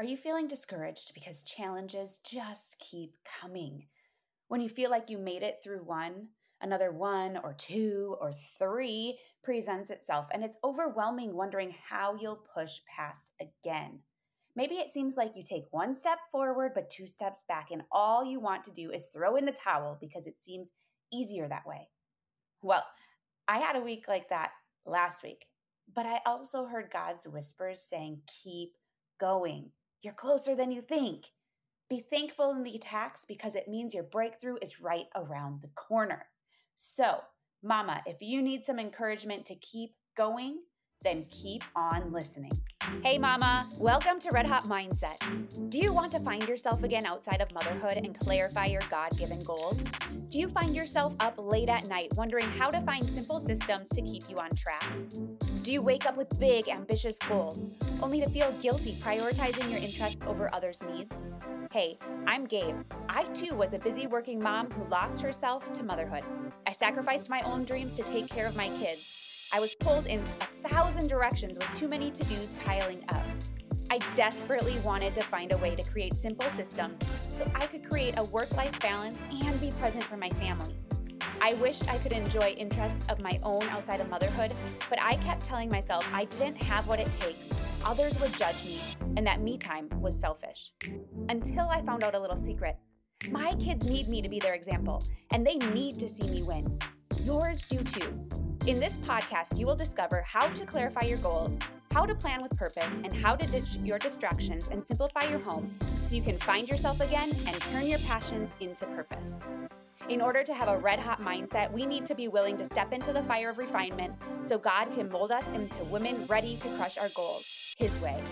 Are you feeling discouraged because challenges just keep coming? When you feel like you made it through one, another one or two or three presents itself, and it's overwhelming wondering how you'll push past again. Maybe it seems like you take one step forward but two steps back, and all you want to do is throw in the towel because it seems easier that way. Well, I had a week like that last week, but I also heard God's whispers saying, Keep going. You're closer than you think. Be thankful in the attacks because it means your breakthrough is right around the corner. So, Mama, if you need some encouragement to keep going, then keep on listening. Hey, Mama, welcome to Red Hot Mindset. Do you want to find yourself again outside of motherhood and clarify your God given goals? Do you find yourself up late at night wondering how to find simple systems to keep you on track? Do you wake up with big, ambitious goals only to feel guilty prioritizing your interests over others' needs? Hey, I'm Gabe. I too was a busy working mom who lost herself to motherhood. I sacrificed my own dreams to take care of my kids I was pulled in a thousand directions with too many to dos piling up. I desperately wanted to find a way to create simple systems so I could create a work life balance and be present for my family. I wished I could enjoy interests of my own outside of motherhood, but I kept telling myself I didn't have what it takes, others would judge me, and that me time was selfish. Until I found out a little secret. My kids need me to be their example, and they need to see me win. Yours do too. In this podcast, you will discover how to clarify your goals, how to plan with purpose, and how to ditch your distractions and simplify your home so you can find yourself again and turn your passions into purpose. In order to have a red hot mindset, we need to be willing to step into the fire of refinement so God can mold us into women ready to crush our goals His way.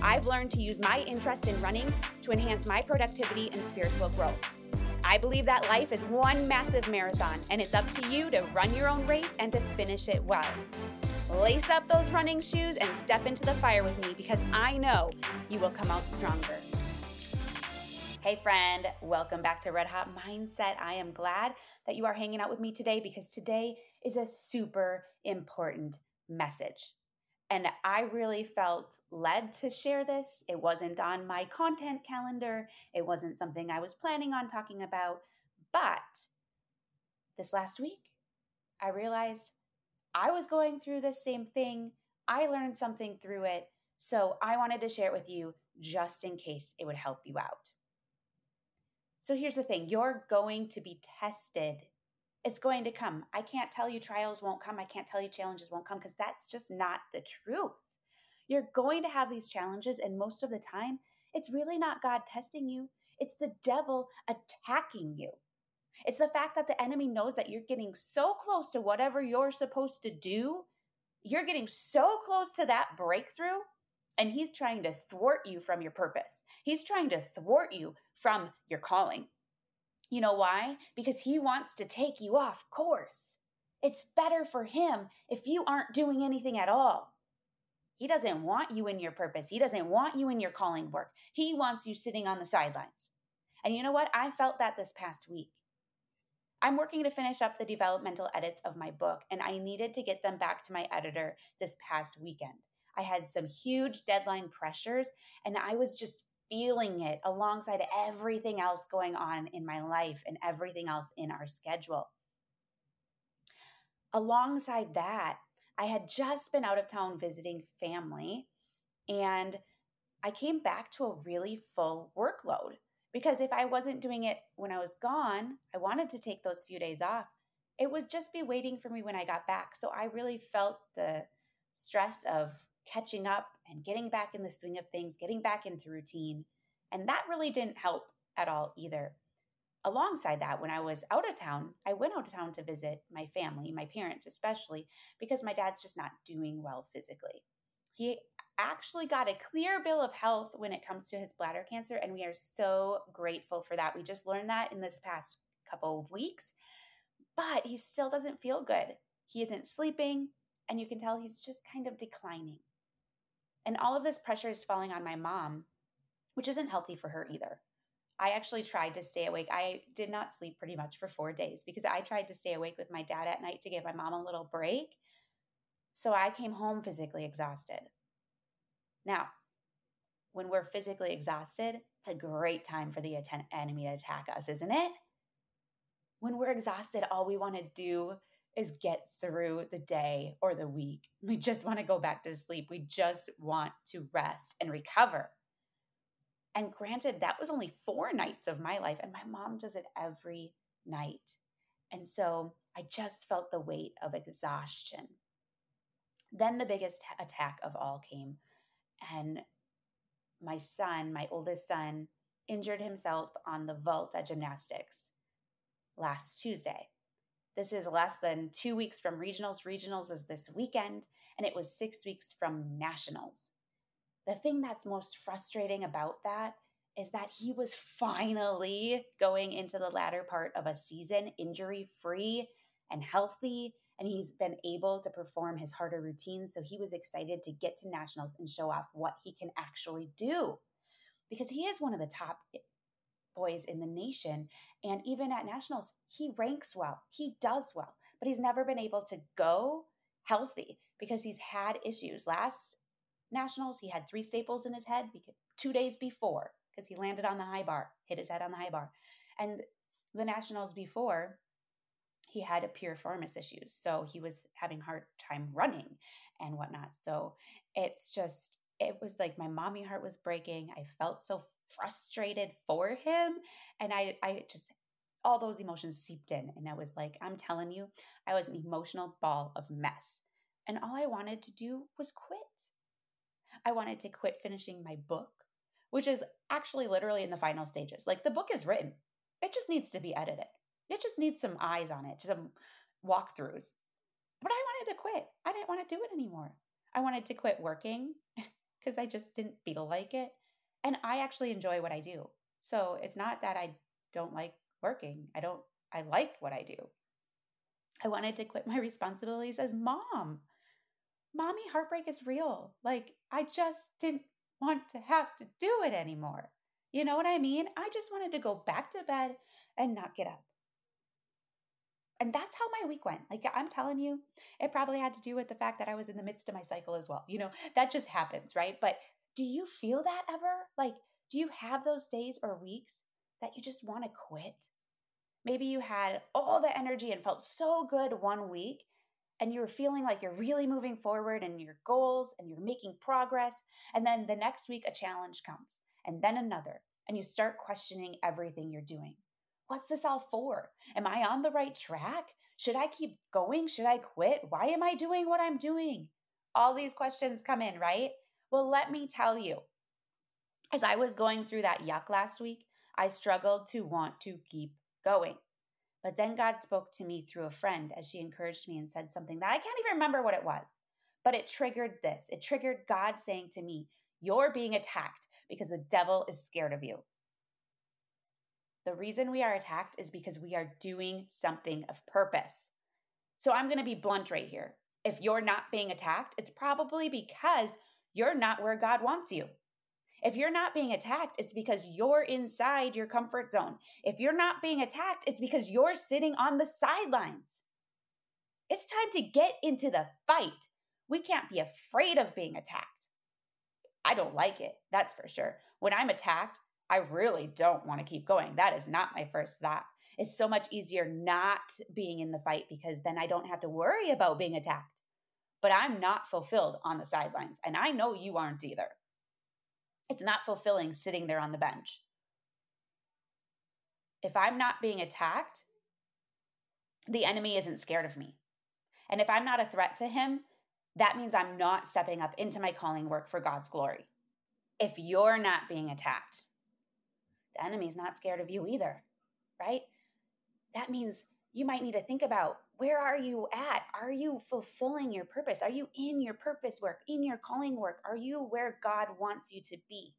I've learned to use my interest in running to enhance my productivity and spiritual growth. I believe that life is one massive marathon, and it's up to you to run your own race and to finish it well. Lace up those running shoes and step into the fire with me because I know you will come out stronger. Hey, friend, welcome back to Red Hot Mindset. I am glad that you are hanging out with me today because today is a super important message. And I really felt led to share this. It wasn't on my content calendar, it wasn't something I was planning on talking about. But this last week, I realized I was going through the same thing. I learned something through it. So I wanted to share it with you just in case it would help you out. So here's the thing you're going to be tested it's going to come. I can't tell you trials won't come. I can't tell you challenges won't come because that's just not the truth. You're going to have these challenges, and most of the time, it's really not God testing you, it's the devil attacking you. It's the fact that the enemy knows that you're getting so close to whatever you're supposed to do. You're getting so close to that breakthrough, and he's trying to thwart you from your purpose. He's trying to thwart you from your calling. You know why? Because he wants to take you off course. It's better for him if you aren't doing anything at all. He doesn't want you in your purpose. He doesn't want you in your calling work. He wants you sitting on the sidelines. And you know what? I felt that this past week. I'm working to finish up the developmental edits of my book, and I needed to get them back to my editor this past weekend. I had some huge deadline pressures, and I was just feeling it alongside everything else going on in my life and everything else in our schedule. Alongside that, I had just been out of town visiting family and I came back to a really full workload because if I wasn't doing it when I was gone, I wanted to take those few days off. It would just be waiting for me when I got back. So I really felt the stress of catching up and getting back in the swing of things, getting back into routine. And that really didn't help at all either. Alongside that, when I was out of town, I went out of town to visit my family, my parents especially, because my dad's just not doing well physically. He actually got a clear bill of health when it comes to his bladder cancer, and we are so grateful for that. We just learned that in this past couple of weeks, but he still doesn't feel good. He isn't sleeping, and you can tell he's just kind of declining. And all of this pressure is falling on my mom, which isn't healthy for her either. I actually tried to stay awake. I did not sleep pretty much for four days because I tried to stay awake with my dad at night to give my mom a little break. So I came home physically exhausted. Now, when we're physically exhausted, it's a great time for the enemy to attack us, isn't it? When we're exhausted, all we want to do is get through the day or the week. We just want to go back to sleep. We just want to rest and recover. And granted, that was only four nights of my life, and my mom does it every night. And so I just felt the weight of exhaustion. Then the biggest attack of all came, and my son, my oldest son, injured himself on the vault at gymnastics last Tuesday. This is less than two weeks from regionals. Regionals is this weekend, and it was six weeks from nationals. The thing that's most frustrating about that is that he was finally going into the latter part of a season injury free and healthy, and he's been able to perform his harder routines. So he was excited to get to nationals and show off what he can actually do because he is one of the top boys in the nation. And even at nationals, he ranks well, he does well, but he's never been able to go healthy because he's had issues. Last nationals, he had three staples in his head two days before because he landed on the high bar, hit his head on the high bar. And the nationals before, he had a piriformis issues. So he was having hard time running and whatnot. So it's just, it was like my mommy heart was breaking. I felt so frustrated for him. And I, I just, all those emotions seeped in. And I was like, I'm telling you, I was an emotional ball of mess. And all I wanted to do was quit. I wanted to quit finishing my book, which is actually literally in the final stages. Like the book is written, it just needs to be edited. It just needs some eyes on it, some walkthroughs. But I wanted to quit. I didn't want to do it anymore. I wanted to quit working because I just didn't feel like it. And I actually enjoy what I do. So it's not that I don't like working. I don't, I like what I do. I wanted to quit my responsibilities as mom. Mommy heartbreak is real. Like, I just didn't want to have to do it anymore. You know what I mean? I just wanted to go back to bed and not get up. And that's how my week went. Like I'm telling you, it probably had to do with the fact that I was in the midst of my cycle as well. You know, that just happens, right? But do you feel that ever? Like, do you have those days or weeks that you just want to quit? Maybe you had all the energy and felt so good one week, and you're feeling like you're really moving forward in your goals and you're making progress. And then the next week, a challenge comes, and then another, and you start questioning everything you're doing. What's this all for? Am I on the right track? Should I keep going? Should I quit? Why am I doing what I'm doing? All these questions come in, right? Well, let me tell you, as I was going through that yuck last week, I struggled to want to keep going. But then God spoke to me through a friend as she encouraged me and said something that I can't even remember what it was. But it triggered this. It triggered God saying to me, You're being attacked because the devil is scared of you. The reason we are attacked is because we are doing something of purpose. So I'm going to be blunt right here. If you're not being attacked, it's probably because you're not where God wants you. If you're not being attacked, it's because you're inside your comfort zone. If you're not being attacked, it's because you're sitting on the sidelines. It's time to get into the fight. We can't be afraid of being attacked. I don't like it, that's for sure. When I'm attacked, I really don't want to keep going. That is not my first thought. It's so much easier not being in the fight because then I don't have to worry about being attacked. But I'm not fulfilled on the sidelines, and I know you aren't either. It's not fulfilling sitting there on the bench. If I'm not being attacked, the enemy isn't scared of me. And if I'm not a threat to him, that means I'm not stepping up into my calling work for God's glory. If you're not being attacked, the enemy's not scared of you either, right? That means you might need to think about where are you at? Are you fulfilling your purpose? Are you in your purpose work, in your calling work? Are you where God wants you to be?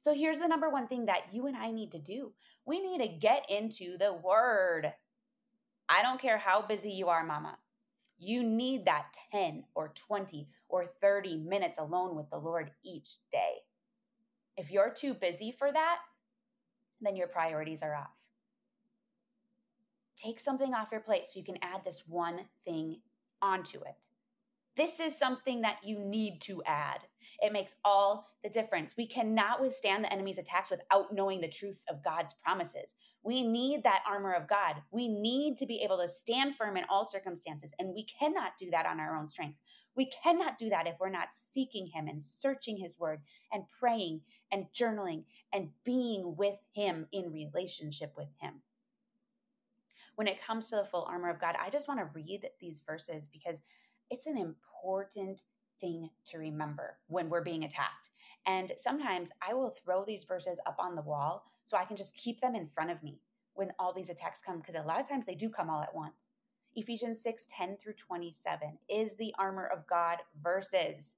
So here's the number one thing that you and I need to do we need to get into the word. I don't care how busy you are, mama. You need that 10 or 20 or 30 minutes alone with the Lord each day. If you're too busy for that, then your priorities are off. Take something off your plate so you can add this one thing onto it. This is something that you need to add. It makes all the difference. We cannot withstand the enemy's attacks without knowing the truths of God's promises. We need that armor of God. We need to be able to stand firm in all circumstances, and we cannot do that on our own strength. We cannot do that if we're not seeking Him and searching His Word and praying and journaling and being with Him in relationship with Him. When it comes to the full armor of God, I just want to read these verses because it's an important thing to remember when we're being attacked. And sometimes I will throw these verses up on the wall so I can just keep them in front of me when all these attacks come, because a lot of times they do come all at once. Ephesians 6 10 through 27 is the armor of God verses.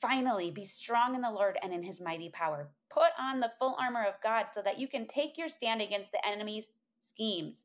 Finally, be strong in the Lord and in his mighty power. Put on the full armor of God so that you can take your stand against the enemy's schemes.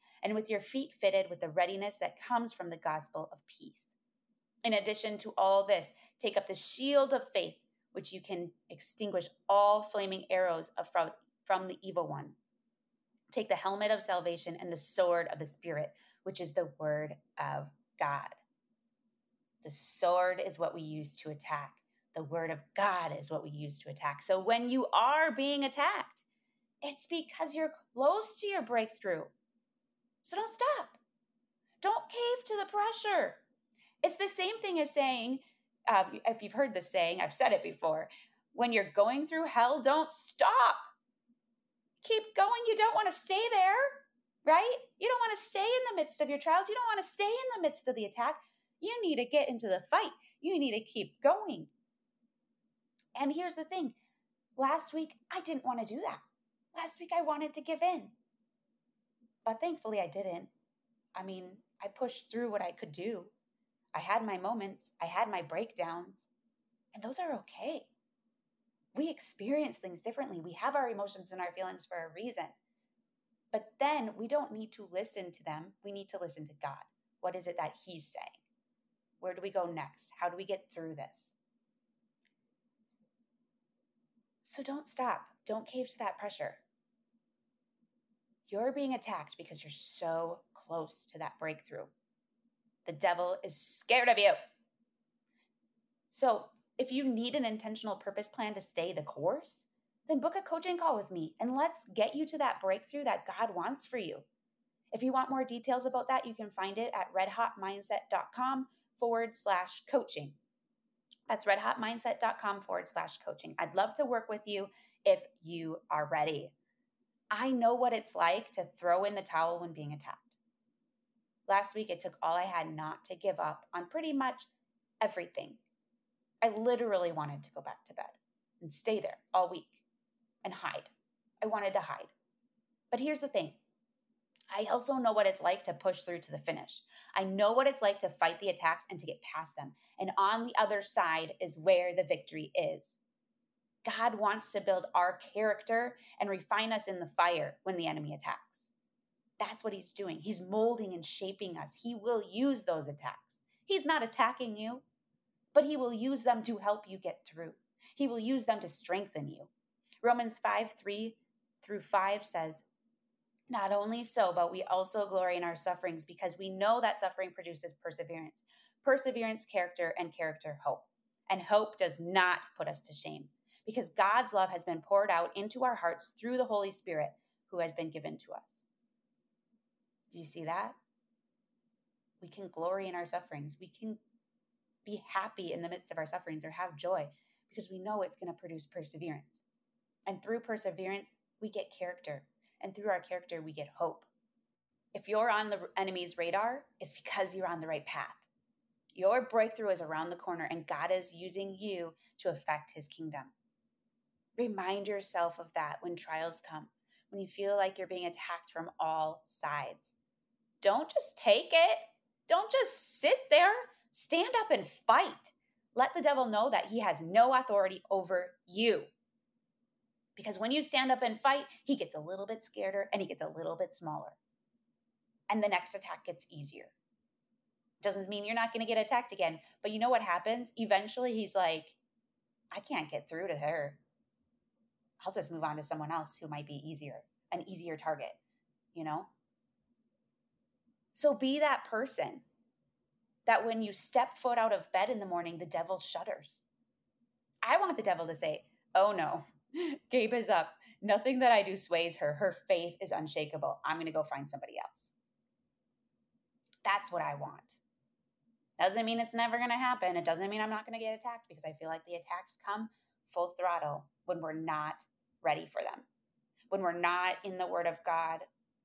and with your feet fitted with the readiness that comes from the gospel of peace. In addition to all this, take up the shield of faith, which you can extinguish all flaming arrows from, from the evil one. Take the helmet of salvation and the sword of the Spirit, which is the word of God. The sword is what we use to attack. The word of God is what we use to attack. So when you are being attacked, it's because you're close to your breakthrough. So don't stop. Don't cave to the pressure. It's the same thing as saying, uh, if you've heard this saying, I've said it before when you're going through hell, don't stop. Keep going. You don't want to stay there, right? You don't want to stay in the midst of your trials. You don't want to stay in the midst of the attack. You need to get into the fight. You need to keep going. And here's the thing last week, I didn't want to do that. Last week, I wanted to give in. But thankfully, I didn't. I mean, I pushed through what I could do. I had my moments, I had my breakdowns, and those are okay. We experience things differently. We have our emotions and our feelings for a reason. But then we don't need to listen to them. We need to listen to God. What is it that He's saying? Where do we go next? How do we get through this? So don't stop. Don't cave to that pressure. You're being attacked because you're so close to that breakthrough. The devil is scared of you. So, if you need an intentional purpose plan to stay the course, then book a coaching call with me and let's get you to that breakthrough that God wants for you. If you want more details about that, you can find it at redhotmindset.com forward slash coaching. That's redhotmindset.com forward slash coaching. I'd love to work with you if you are ready. I know what it's like to throw in the towel when being attacked. Last week, it took all I had not to give up on pretty much everything. I literally wanted to go back to bed and stay there all week and hide. I wanted to hide. But here's the thing I also know what it's like to push through to the finish. I know what it's like to fight the attacks and to get past them. And on the other side is where the victory is. God wants to build our character and refine us in the fire when the enemy attacks. That's what he's doing. He's molding and shaping us. He will use those attacks. He's not attacking you, but he will use them to help you get through. He will use them to strengthen you. Romans 5 3 through 5 says, Not only so, but we also glory in our sufferings because we know that suffering produces perseverance. Perseverance, character, and character, hope. And hope does not put us to shame because God's love has been poured out into our hearts through the Holy Spirit who has been given to us. Do you see that? We can glory in our sufferings. We can be happy in the midst of our sufferings or have joy because we know it's going to produce perseverance. And through perseverance, we get character. And through our character, we get hope. If you're on the enemy's radar, it's because you're on the right path. Your breakthrough is around the corner, and God is using you to affect his kingdom. Remind yourself of that when trials come, when you feel like you're being attacked from all sides. Don't just take it. Don't just sit there. Stand up and fight. Let the devil know that he has no authority over you. Because when you stand up and fight, he gets a little bit scareder and he gets a little bit smaller. And the next attack gets easier. Doesn't mean you're not going to get attacked again. But you know what happens? Eventually, he's like, I can't get through to her. I'll just move on to someone else who might be easier, an easier target, you know? So be that person that when you step foot out of bed in the morning, the devil shudders. I want the devil to say, Oh no, Gabe is up. Nothing that I do sways her. Her faith is unshakable. I'm going to go find somebody else. That's what I want. Doesn't mean it's never going to happen. It doesn't mean I'm not going to get attacked because I feel like the attacks come full throttle when we're not ready for them, when we're not in the Word of God,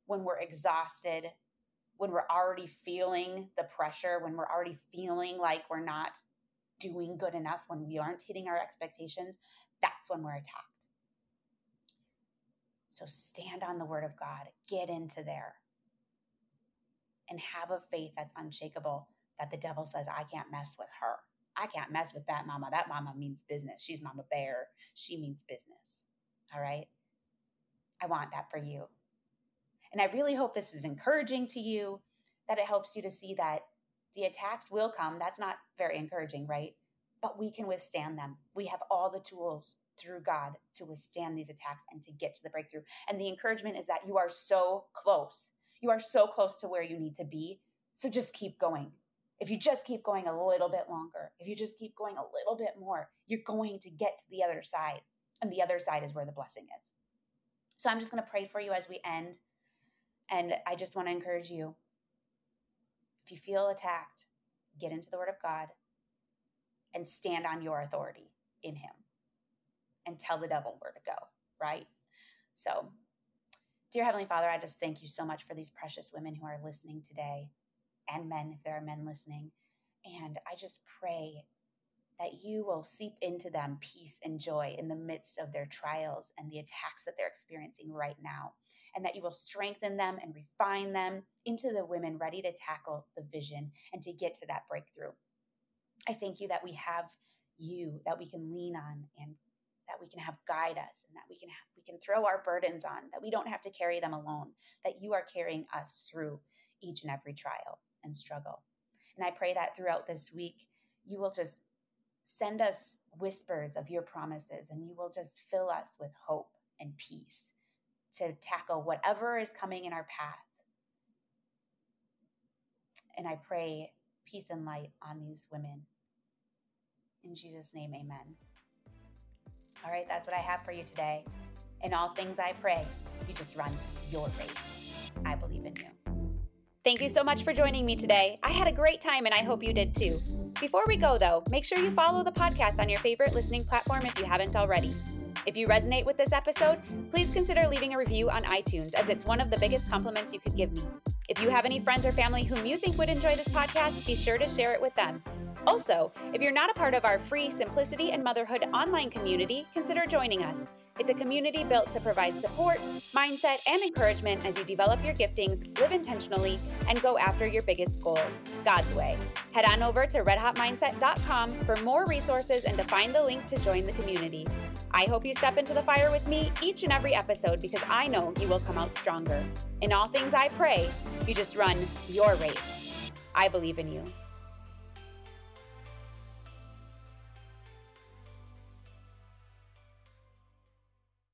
when we're exhausted, when we're already feeling the pressure, when we're already feeling like we're not doing good enough, when we aren't hitting our expectations, that's when we're attacked. So stand on the word of God, get into there, and have a faith that's unshakable that the devil says, I can't mess with her. I can't mess with that mama. That mama means business. She's mama bear. She means business. All right. I want that for you. And I really hope this is encouraging to you, that it helps you to see that the attacks will come. That's not very encouraging, right? But we can withstand them. We have all the tools through God to withstand these attacks and to get to the breakthrough. And the encouragement is that you are so close. You are so close to where you need to be. So just keep going. If you just keep going a little bit longer, if you just keep going a little bit more, you're going to get to the other side. And the other side is where the blessing is. So I'm just going to pray for you as we end. And I just want to encourage you if you feel attacked, get into the Word of God and stand on your authority in Him and tell the devil where to go, right? So, dear Heavenly Father, I just thank you so much for these precious women who are listening today and men, if there are men listening. And I just pray that you will seep into them peace and joy in the midst of their trials and the attacks that they're experiencing right now and that you will strengthen them and refine them into the women ready to tackle the vision and to get to that breakthrough. I thank you that we have you that we can lean on and that we can have guide us and that we can we can throw our burdens on that we don't have to carry them alone that you are carrying us through each and every trial and struggle and i pray that throughout this week you will just send us whispers of your promises and you will just fill us with hope and peace to tackle whatever is coming in our path. And I pray peace and light on these women. In Jesus' name, amen. All right, that's what I have for you today. In all things I pray, you just run your race. I believe in you. Thank you so much for joining me today. I had a great time and I hope you did too. Before we go, though, make sure you follow the podcast on your favorite listening platform if you haven't already. If you resonate with this episode, please consider leaving a review on iTunes, as it's one of the biggest compliments you could give me. If you have any friends or family whom you think would enjoy this podcast, be sure to share it with them. Also, if you're not a part of our free Simplicity and Motherhood online community, consider joining us. It's a community built to provide support, mindset, and encouragement as you develop your giftings, live intentionally, and go after your biggest goals God's way. Head on over to redhotmindset.com for more resources and to find the link to join the community. I hope you step into the fire with me each and every episode because I know you will come out stronger. In all things I pray, you just run your race. I believe in you.